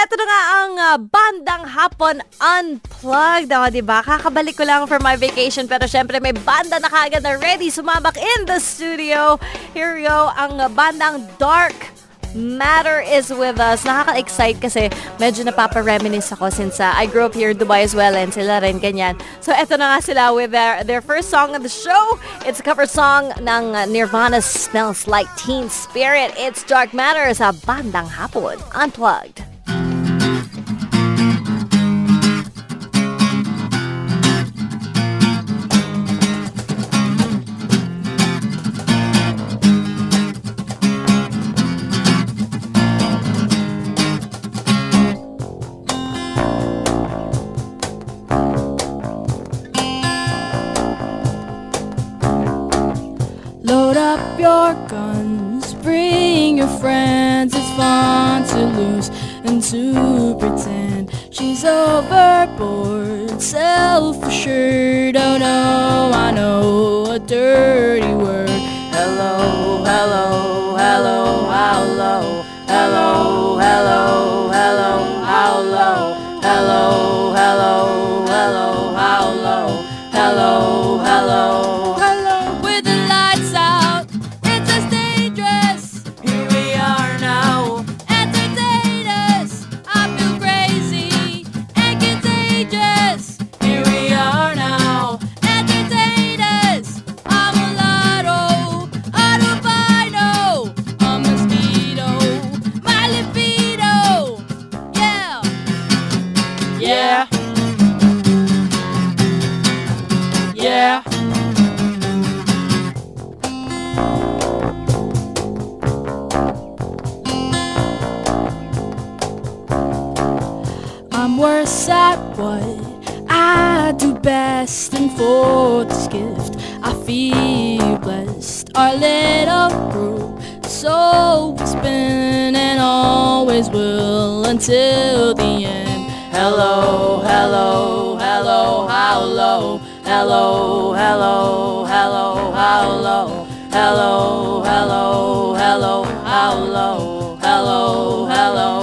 Ito na nga ang uh, Bandang Hapon Unplugged. O, diba? Kakabalik ko lang for my vacation pero syempre may banda na kagad na ready sumabak in the studio. Here we go, ang uh, bandang Dark Matter is with us. Nakaka-excite kasi medyo napapa-reminisce ako since uh, I grew up here in Dubai as well and sila rin ganyan. So eto na nga sila with their, their first song of the show. It's a cover song ng uh, Nirvana Smells Like Teen Spirit. It's Dark Matter sa Bandang Hapon Unplugged. Your guns, bring your friends. It's fun to lose and to pretend she's overboard, self assured. Oh no, I know a dirty word. Yeah. I'm worse at what I do best, and for this gift I feel blessed. Our little group so it's been and always will until the end. Hello, hello, hello, how low? Hello, hello, hello, how low? Hello, hello, hello, how low? Hello, hello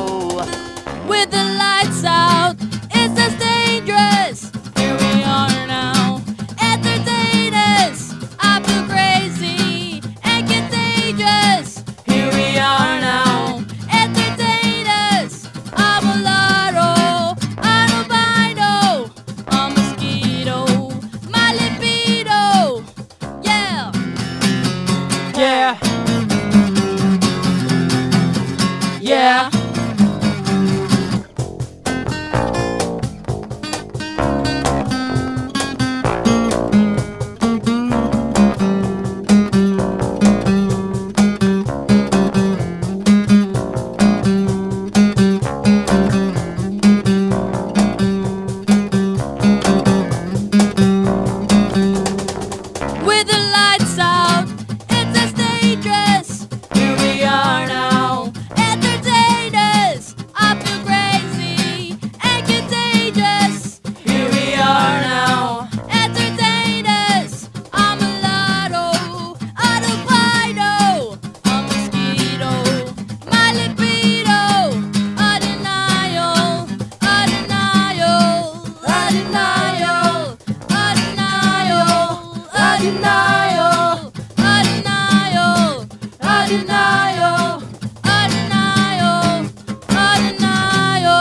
a denial, a denial, a denial, a denial, a denial.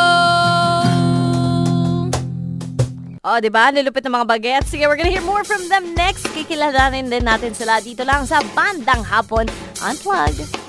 O, di ba? Lulupit ng mga bagets. Sige, we're gonna hear more from them next. Kikilalanin din natin sila dito lang sa Bandang Hapon Unplugged.